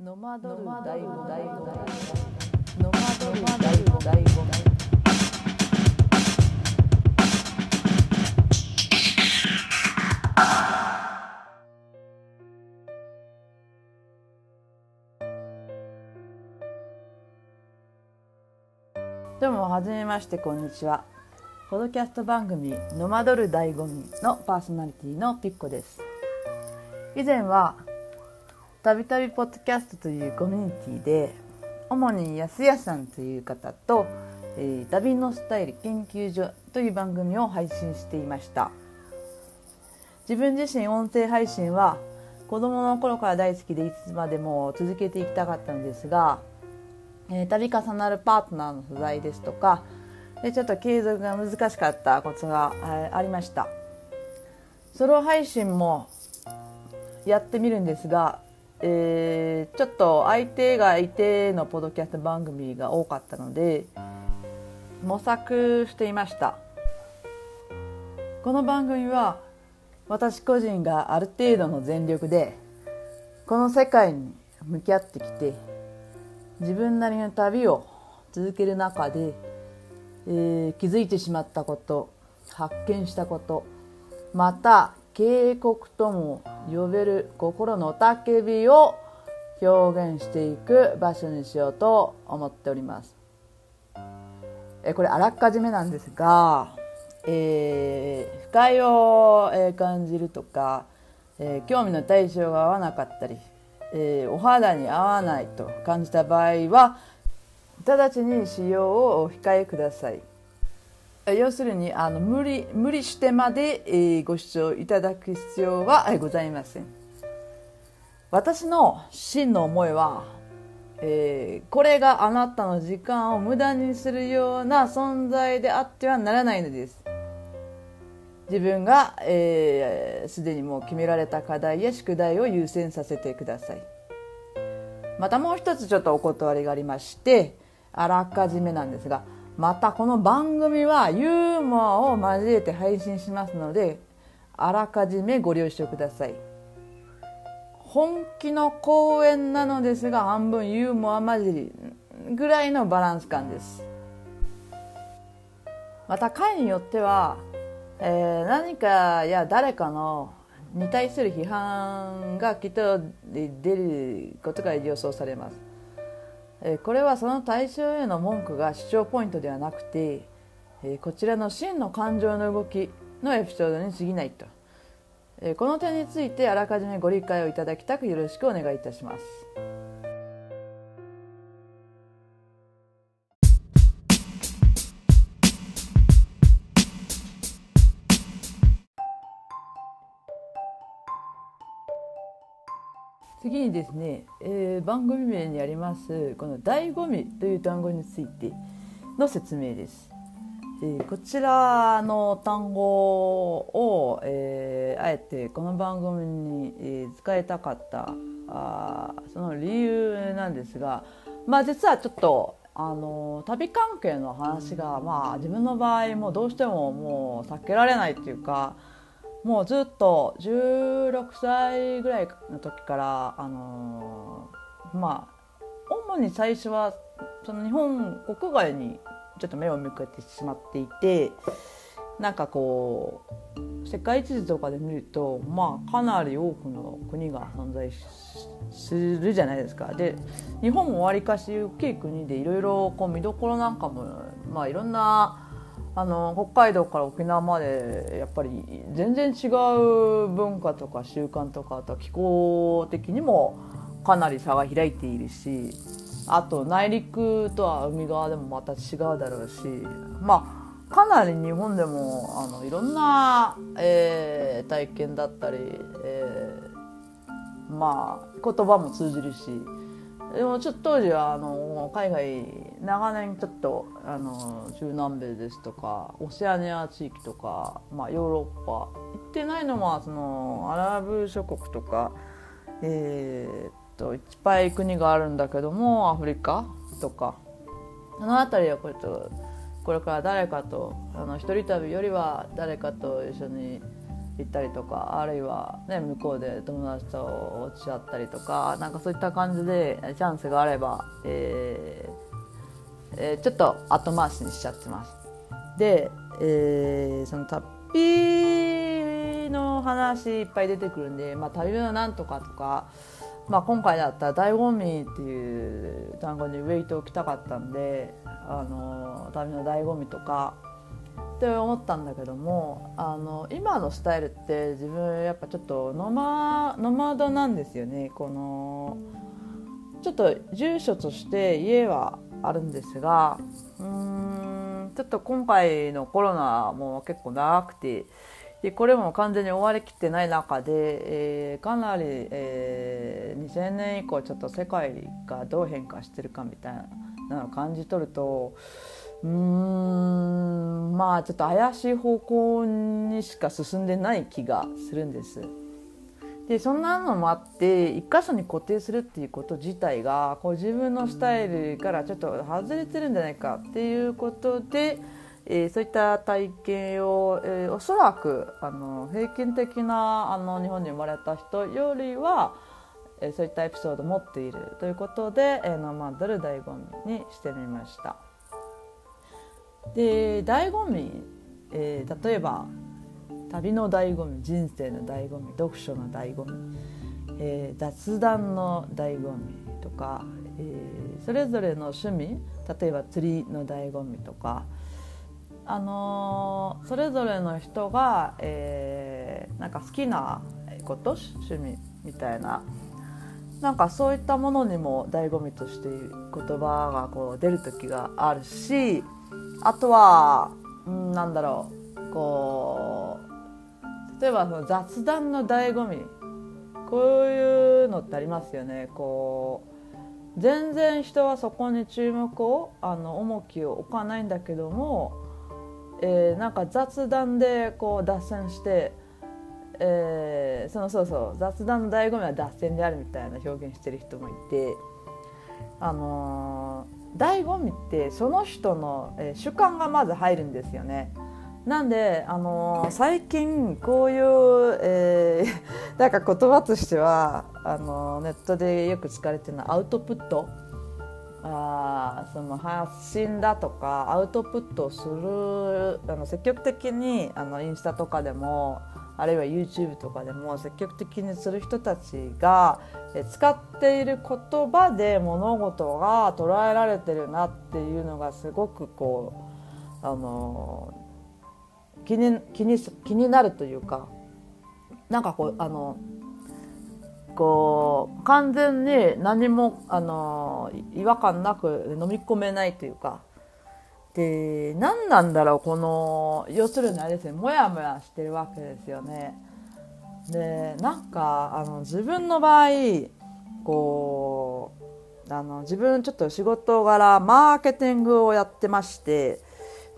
ノマドル大悟大悟ノマドル大悟大悟どうもはじめましてこんにちは。ポドキャスト番組ノマドル醍醐味のパーソナリティのピッコです。以前はたびたびポッドキャストというコミュニティで主に安谷さんという方と、えー、旅のスタイル研究所という番組を配信していました。自分自身音声配信は子供の頃から大好きでいつまでも続けていきたかったのですが、えー、度重なるパートナーの不在ですとかでちょっと継続が難しかったことがありました。ソロ配信もやってみるんですがえー、ちょっと相手がいてのポドキャスト番組が多かったので模索していました。この番組は私個人がある程度の全力でこの世界に向き合ってきて自分なりの旅を続ける中で、えー、気づいてしまったこと発見したことまた警告とも呼べる心の叫びを表現していく場所にしようと思っております。えこれあらかじめなんですが、えー、不快を、え感じるとか、えー、興味の対象が合わなかったり、えー、お肌に合わないと感じた場合は直ちに使用をお控えください。要するにあの無理無理してまで、えー、ご視聴いただく必要はございません。私の真の思いは、えー、これがあなたの時間を無駄にするような存在であってはならないのです。自分がすで、えー、にもう決められた課題や宿題を優先させてください。またもう一つちょっとお断りがありましてあらかじめなんですがまたこの番組はユーモアを交えて配信しますのであらかじめご了承ください。本気の講演なのですが半分ユーモア混じりぐらいのバランス感です。また回によっては、えー、何かや誰かのに対する批判がきっと出ることが予想されます。これはその対象への文句が主張ポイントではなくてこちらの真の感情の動きのエピソードに過ぎないとこの点についてあらかじめご理解をいただきたくよろしくお願いいたします。次にですね、えー、番組名にありますこの「醍醐味」という単語についての説明です。えー、こちらの単語を、えー、あえてこの番組に、えー、使いたかったあその理由なんですが、まあ、実はちょっとあの旅関係の話が、まあ、自分の場合もどうしてももう避けられないっていうかもうずっと16歳ぐらいの時からあのー、まあ主に最初はその日本国外にちょっと目を向けてしまっていてなんかこう世界地図とかで見るとまあかなり多くの国が存在するじゃないですか。で日本もわりかし大きい国でいろいろ見どころなんかもまあいろんなあの北海道から沖縄までやっぱり全然違う文化とか習慣とかあと気候的にもかなり差が開いているしあと内陸とは海側でもまた違うだろうしまあかなり日本でもあのいろんな、えー、体験だったり、えー、まあ言葉も通じるしでもちょっと当時はあの海外長年ちょっとあの中南米ですとかオセアニア地域とか、まあ、ヨーロッパ行ってないのはそのアラブ諸国とか、えー、っといっぱい国があるんだけどもアフリカとか。その辺りはこれとこれから誰かとあの一人旅よりは誰かと一緒に行ったりとかあるいは、ね、向こうで友達と落ち合ったりとかなんかそういった感じでチャンスがあれば、えーえー、ちょっと後回しにしちゃってます。で、えー、その旅の話いっぱい出てくるんで、まあ、旅のなんとかとか、まあ、今回だったら醍醐味っていう単語にウェイトを置きたかったんであの旅の醍醐味とかって思ったんだけどもあの今のスタイルって自分やっぱちょっとノマノマドなんですよねこのちょっと住所として家はあるんですがうーんちょっと今回のコロナも結構長くてでこれも完全に終わりきってない中で、えー、かなり、えー、2000年以降ちょっと世界がどう変化してるかみたいなのを感じ取るとうーんまあちょっと怪しい方向にしか進んでない気がするんです。でそんなのもあって一箇所に固定するっていうこと自体がこう自分のスタイルからちょっと外れてるんじゃないかっていうことで、えー、そういった体験を、えー、おそらくあの平均的なあの日本に生まれた人よりは、えー、そういったエピソードを持っているということで、えー、ノマドル醍醐味にしてみました。で醍醐味、えー、例えば旅の醍醐味人生の醍醐味読書の醍醐味、えー、雑談の醍醐味とか、えー、それぞれの趣味例えば釣りの醍醐味とか、あのー、それぞれの人が、えー、なんか好きなこと趣味みたいななんかそういったものにも醍醐味として言葉がこう出る時があるしあとは、うん、なんだろうこう例えばその雑談の醍醐味こういうのってありますよねこう全然人はそこに注目をあの重きを置かないんだけども、えー、なんか雑談でこう脱線して、えー、そのそうそう雑談の醍醐味は脱線であるみたいな表現してる人もいてあのー醍醐味ってその人の、え、主観がまず入るんですよね。なんで、あのー、最近こういう、えー、なんか言葉としてはあのー、ネットでよく使われてるのはアウトプット。あその発信だとかアウトプットをするあの積極的にあのインスタとかでもあるいは YouTube とかでも積極的にする人たちが使っている言葉で物事が捉えられてるなっていうのがすごくこうあの気に気に気になるというかなんかこうあのこう完全に何もあの違和感なく飲み込めないというかで何なんだろうこの要するにあれですねモヤモヤしてるわけですよね。でなんかあの自分の場合こうあの自分ちょっと仕事柄マーケティングをやってまして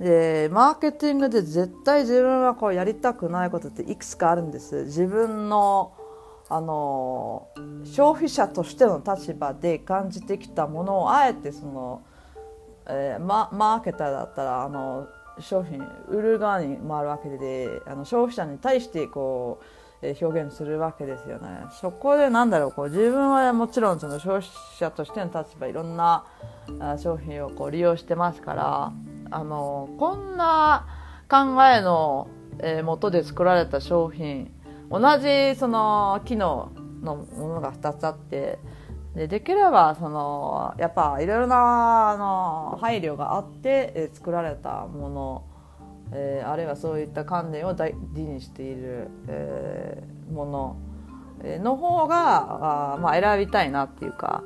でマーケティングで絶対自分はこうやりたくないことっていくつかあるんです自分のあの消費者としての立場で感じてきたものをあえてそのえー、ママーケターだったらあの商品売る側に回るわけであの消費者に対してこう、えー、表現するわけですよね。そこでなんだろうこう自分はもちろんその消費者としての立場いろんな商品をこう利用してますからあのこんな考えの、えー、元で作られた商品同じその機能のものが2つあってでできればそのやっぱいろいろなあの配慮があって、え作られたもの、えー、あるいはそういった観念を大事にしている、えー、ものの方があ、まあ、選びたいなっていうか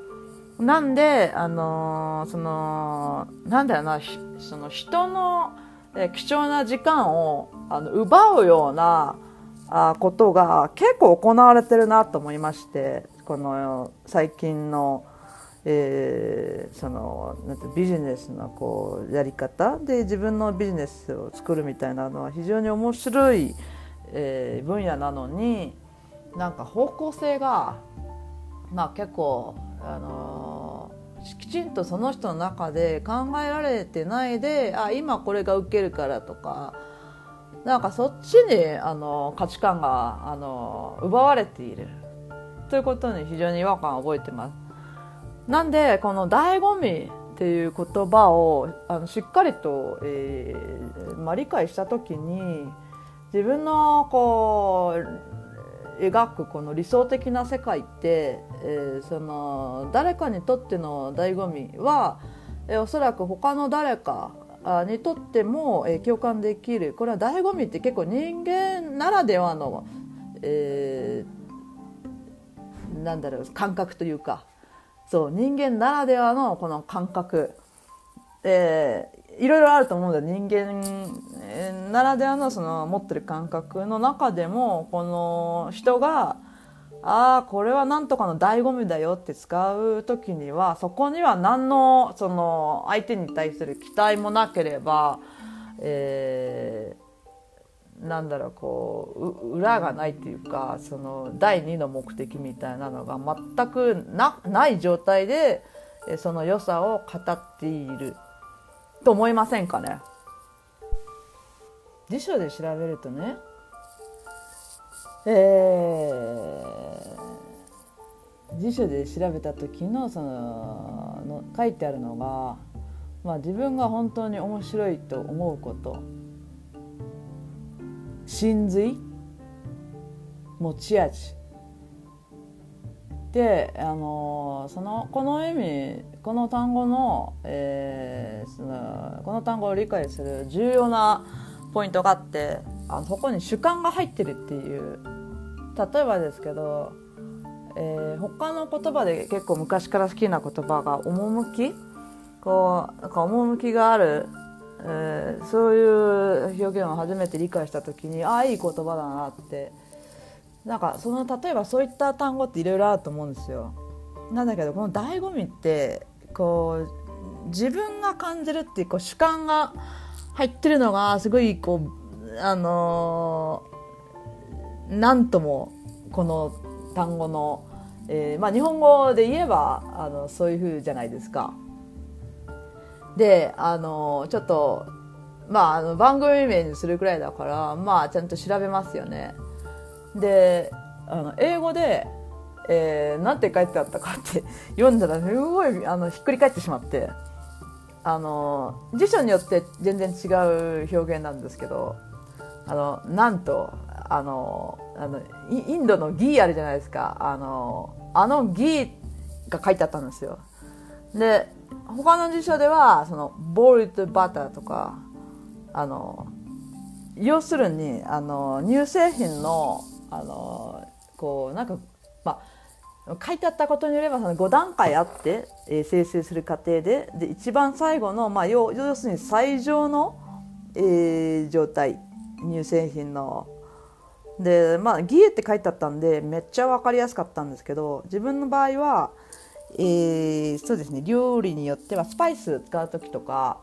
なんで、あのー、そのなんだよなその人の、え、貴重な時間をあの奪うようなあことが結構行われてるなと思いましてこの最近の、えー、そのなんてビジネスのこうやり方で自分のビジネスを作るみたいなのは非常に面白い、えー、分野なのになんか方向性が、まあ、結構、あのー、きちんとその人の中で考えられてないであ今これが受けるからとかなんかそっちにあの価値観があの奪われているということに非常に違和感を覚えてます。なんでこの醍醐味っていう言葉をあのしっかりと、えーまあ、理解した時に自分のこう描くこの理想的な世界って、えー、その誰かにとっての醍醐味は、えー、おそらく他の誰かにとっても、えー、共感できる。これは醍醐味って結構人間ならではの、えー、なんだろう感覚というか。そう人間ならではのこの感覚、えー、いろいろあると思うんだ人間ならではのその持ってる感覚の中でもこの人がああこれはなんとかの醍醐味だよって使う時にはそこには何のその相手に対する期待もなければ、えなんだろうこう裏がないっていうかその第二の目的みたいなのが全くなない状態でその良さを語っている。と思いませんかね？辞書で調べるとねえー、辞書で調べた時のそのの書いてあるのが、まあ、自分が本当に面白いと思うこと真髄持ち味であのそのこの意味この単語の,、えー、そのこの単語を理解する重要なポイントがあってあのそこに主観が入ってるっていう例えばですけど、えー、他の言葉で結構昔から好きな言葉が「趣」こうなんか趣があるえー、そういう表現を初めて理解した時にああいい言葉だなってなんかその例えばそういった単語っていろいろあると思うんですよ。なんだけどこの醍醐味ってこう自分が感じるっていうこう主観が入ってるのがすごいこうあのー、なんともこの単語の、えー、まあ、日本語で言えばあのそういうふうじゃないですか。であのちょっとまああの番組名にするくらいだからまあちゃんと調べますよねであの英語で、えー、なんて書いてあったかって 読んだらすごいあのひっくり返ってしまって。あの辞書によって全然違う表現なんですけどあのなんとあのあのインドのギーあるじゃないですか。あのあのギーが書いてあったんですよ。で他の辞書ではそのボールドバターとかあの要するにあの乳製品のあのこうなんかまあ書いてあったことによればその5段階あって、えー、生成する過程でで一番最後の、まあ、要要するに最上の、えー、状態乳製品の。でまあギエって書いてあったんでめっちゃ分かりやすかったんですけど自分の場合はえー、そうですね料理によってはスパイス使う時とか、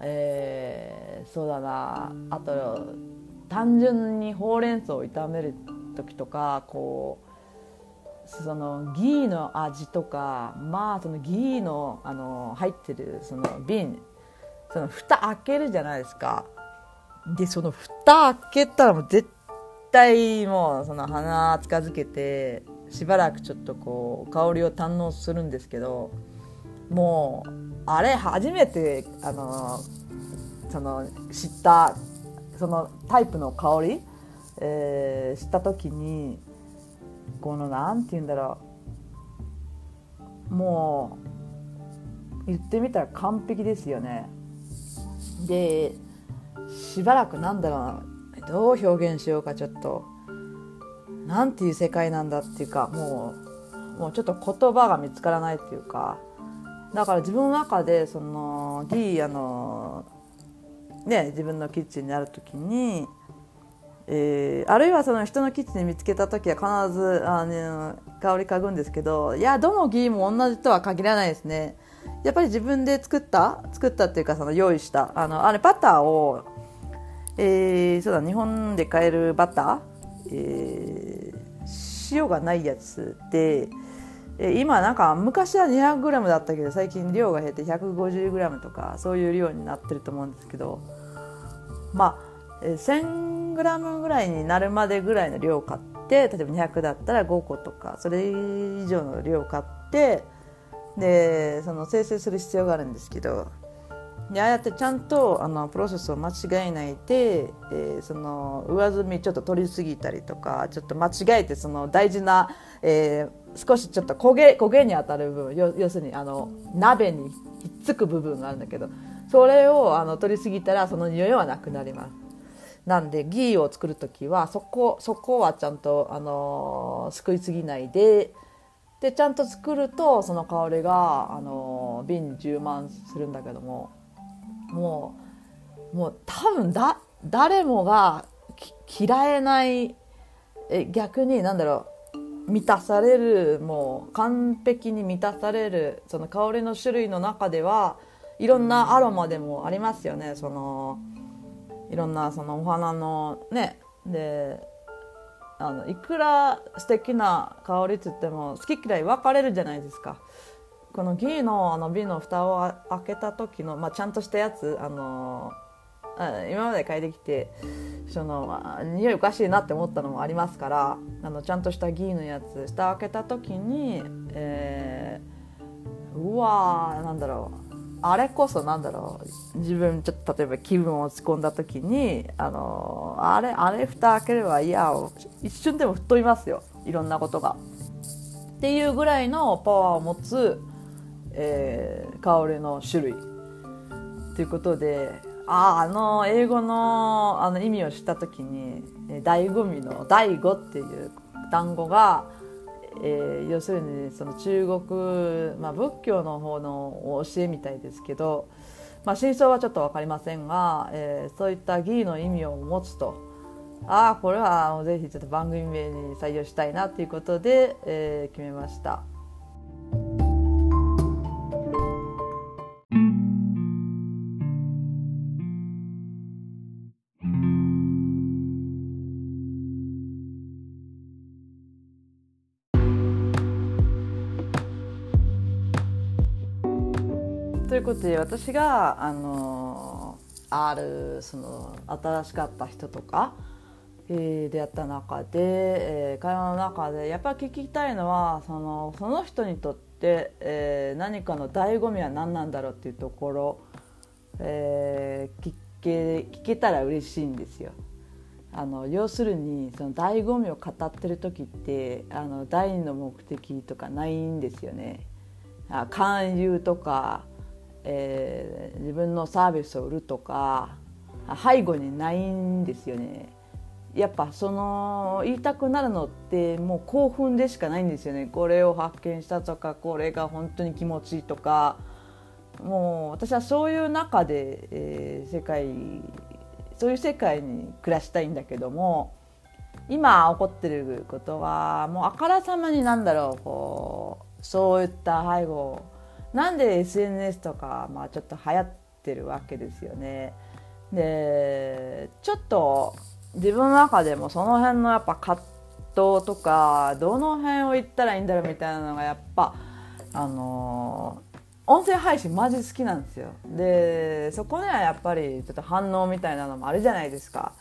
えー、そうだなあと単純にほうれん草を炒める時とかこうそのギーの味とかまあそのギーのあの入ってるその瓶その蓋開けるじゃないですか。でその蓋開けたらもう絶対もうその鼻近づけてしばらくちょっとこう香りを堪能するんですけどもうあれ初めてあのその知ったそのタイプの香り、えー、知った時にこの何て言うんだろう。もう言ってみたら完璧ですよね。でしばらくなんだろうどう表現しようかちょっと。なんていう世界なんだっていうかもうもうちょっと言葉が見つからないっていうか。だから自分の中でそのギーあのね自分のキッチンにある時に、えー、あるいはその人のキッチンに見つけた時は必ずあの香り嗅ぐんですけどいやどのギーも同じとは限らないですね。やっぱり自分で作った作ったっていうかその用意したあのあれバターを、えー、そうだ日本で買えるバターえー、塩がないやつで、え今なんか昔は 200g だったけど最近量が減って 150g とかそういう量になってると思うんですけどまあ 1000g ぐらいになるまでぐらいの量を買って例えば200だったら5個とかそれ以上の量を買ってでその生成する必要があるんですけどああやってちゃんとあのプロセスを間違えないで、えー、その上積みちょっと取りすぎたりとかちょっと間違えてその大事な、えー、少しちょっと焦げ焦げに当たる部分要するにあの鍋にひっつく部分があるんだけどそれをあの取りすぎたらその匂いはなくなります。なんでギーを作る時はそこそこはちゃんと、あのー、すくいすぎないででちゃんと作るとその香りが、あのー、瓶に充満するんだけどももうもう多分だ誰もが嫌えないえ逆に何だろう満たされるもう完璧に満たされるその香りの種類の中ではいろんなアロマでもありますよねそのいろんなそのお花のねであのいくら素敵な香りっつっても好き嫌い分かれるじゃないですか。このギーのあの瓶の蓋を開けた時の、まあ、ちゃんとしたやつあの今まで嗅いできてその匂いおかしいなって思ったのもありますからあのちゃんとしたギーのやつ蓋開けた時に、えー、うわーなんだろうあれこそなんだろう。自分ちょっと例えば気分を落ち込んだ時にあのあれあれ蓋開ければいや一瞬でも吹っ飛びますよ。いろんなことが。っていうぐらいのパワーを持つえー、香りの種類。ということでああの英語のあの意味を知った時に醍醐味の「醍醐」っていう単語が、えー、要するにその中国、まあ、仏教の方の教えみたいですけど、まあ、真相はちょっと分かりませんが、えー、そういった義の意味を持つと。ああこれはぜひちょっと番組名に採用したいなということで、えー、決めました。いうことで私があのあるその新しかった人とか、えー、出会った中で、えー、会話の中でやっぱり聞きたいのはそのその人にとって、えー、何かの醍醐味は何なんだろうっていうところ、えー、聞け聞けたら嬉しいんですよ。あの要するにその醍醐味を語ってる時ってあの第二の目的とかないんですよね。あ勧誘とかえー、自分のサービスを売るとか背後にないんですよね。やっぱその言いたくなるのってもう興奮でしかないんですよねこれを発見したとかこれが本当に気持ちいいとかもう私はそういう中で、えー、世界そういう世界に暮らしたいんだけども今起こってることはもうあからさまになんだろうこうそういった背後なんで SNS とか、まあ、ちょっと流行ってるわけですよね。でちょっと自分の中でもその辺のやっぱ葛藤とかどの辺を言ったらいいんだろうみたいなのがやっぱあの音声配信マジ好きなんですよでそこにはやっぱりちょっと反応みたいなのもあるじゃないですか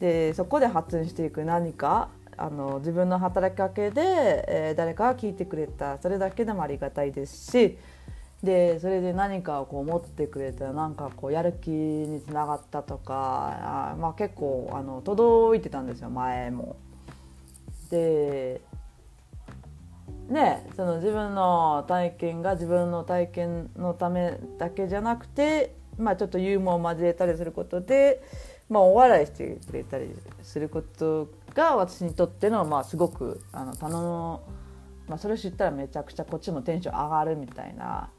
でそこで発展していく何かあの自分の働きかけで、えー、誰かが聞いてくれたそれだけでもありがたいですしでそれで何かをこう持ってくれたなんかこうやる気につながったとかあ、まあ、結構あの届いてたんですよ前も。でねその自分の体験が自分の体験のためだけじゃなくて、まあ、ちょっとユーモアを交えたりすることで、まあ、お笑いしてくれたりすることが私にとっての、まあ、すごくあの頼む、まあ、それを知ったらめちゃくちゃこっちもテンション上がるみたいな。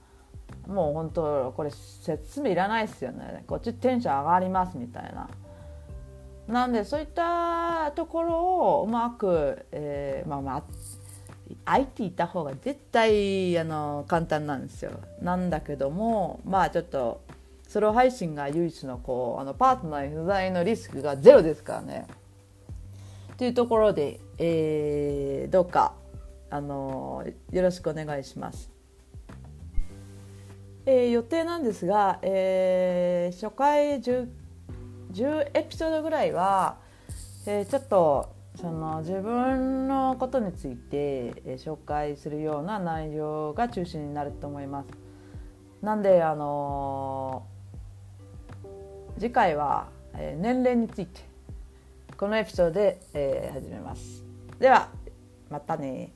もう本当これ説明いらないですよねこっちテンション上がりますみたいな。なんでそういったところをうまく、えー、まあまあ相手いた方が絶対あの簡単なんですよ。なんだけどもまあちょっとソロ配信が唯一のこうあのパートナー不在のリスクがゼロですからね。というところで、えー、どうかあのよろしくお願いします。えー、予定なんですが、えー、初回 10, 10エピソードぐらいは、えー、ちょっとその自分のことについて、えー、紹介するような内容が中心になると思います。なんであのー、次回は、えー、年齢についてこのエピソードで、えー、始めます。ではまたね